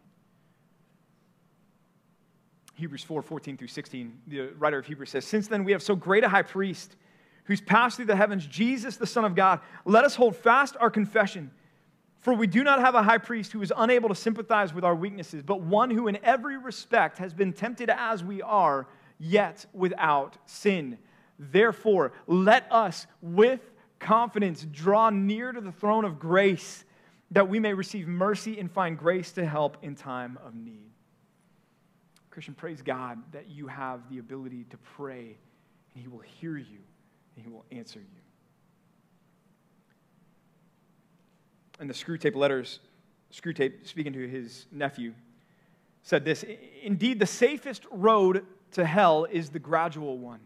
Hebrews 4 14 through 16, the writer of Hebrews says, Since then we have so great a high priest who's passed through the heavens, Jesus, the Son of God. Let us hold fast our confession. For we do not have a high priest who is unable to sympathize with our weaknesses, but one who in every respect has been tempted as we are, yet without sin. Therefore, let us with confidence draw near to the throne of grace that we may receive mercy and find grace to help in time of need. Christian, praise God that you have the ability to pray and He will hear you and He will answer you. In the Screwtape Letters, screw tape speaking to his nephew, said this Indeed, the safest road to hell is the gradual one,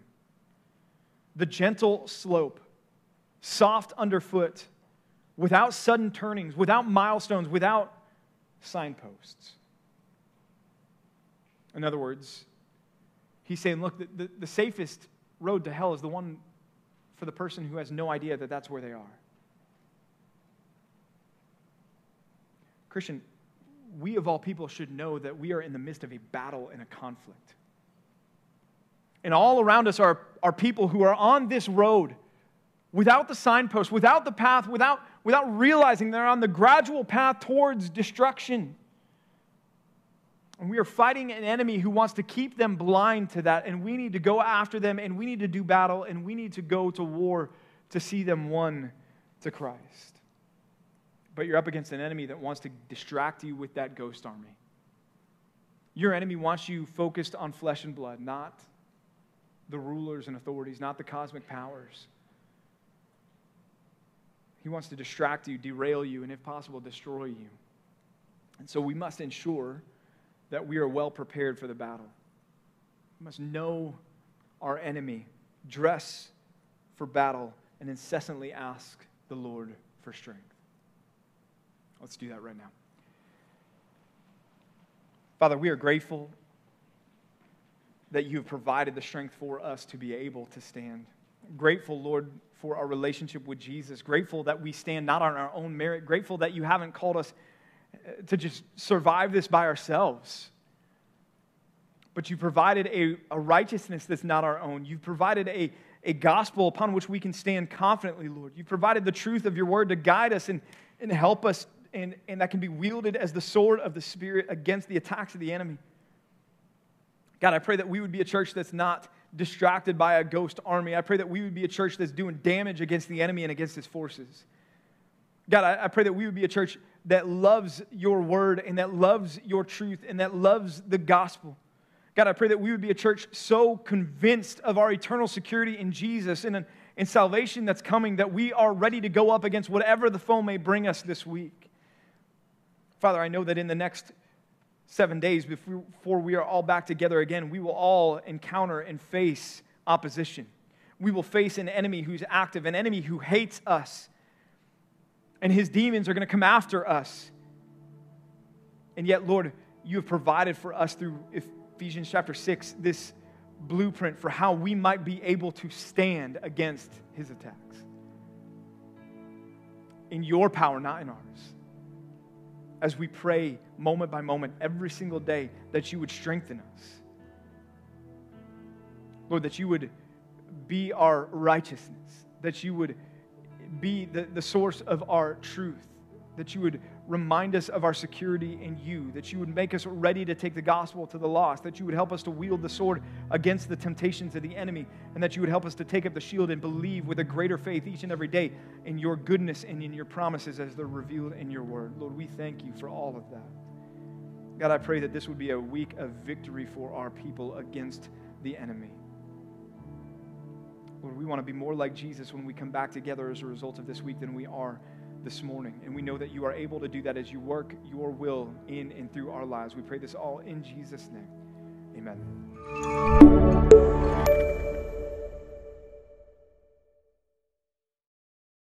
the gentle slope, soft underfoot, without sudden turnings, without milestones, without signposts. In other words, he's saying, look, the, the, the safest road to hell is the one for the person who has no idea that that's where they are. Christian, we of all people should know that we are in the midst of a battle and a conflict. And all around us are, are people who are on this road without the signpost, without the path, without, without realizing they're on the gradual path towards destruction. And we are fighting an enemy who wants to keep them blind to that. And we need to go after them, and we need to do battle, and we need to go to war to see them won to Christ but you're up against an enemy that wants to distract you with that ghost army. Your enemy wants you focused on flesh and blood, not the rulers and authorities, not the cosmic powers. He wants to distract you, derail you, and if possible, destroy you. And so we must ensure that we are well prepared for the battle. We must know our enemy, dress for battle, and incessantly ask the Lord for strength. Let's do that right now. Father, we are grateful that you have provided the strength for us to be able to stand. Grateful, Lord, for our relationship with Jesus. Grateful that we stand not on our own merit. Grateful that you haven't called us uh, to just survive this by ourselves. But you provided a, a righteousness that's not our own. You've provided a, a gospel upon which we can stand confidently, Lord. You've provided the truth of your word to guide us and, and help us and, and that can be wielded as the sword of the Spirit against the attacks of the enemy. God, I pray that we would be a church that's not distracted by a ghost army. I pray that we would be a church that's doing damage against the enemy and against his forces. God, I, I pray that we would be a church that loves your word and that loves your truth and that loves the gospel. God, I pray that we would be a church so convinced of our eternal security in Jesus and, in salvation that's coming that we are ready to go up against whatever the foe may bring us this week. Father, I know that in the next seven days before we are all back together again, we will all encounter and face opposition. We will face an enemy who's active, an enemy who hates us. And his demons are going to come after us. And yet, Lord, you have provided for us through Ephesians chapter 6 this blueprint for how we might be able to stand against his attacks. In your power, not in ours as we pray moment by moment every single day that you would strengthen us. Lord, that you would be our righteousness, that you would be the, the source of our truth, that you would remind us of our security in you, that you would make us ready to take the gospel to the lost, that you would help us to wield the sword against the temptations of the enemy, and that you would help us to take up the shield and believe with a greater faith each and every day in your goodness and in your promises as they're revealed in your word. Lord, we thank you for all of that. God, I pray that this would be a week of victory for our people against the enemy. Lord, we want to be more like Jesus when we come back together as a result of this week than we are this morning. And we know that you are able to do that as you work your will in and through our lives. We pray this all in Jesus' name. Amen.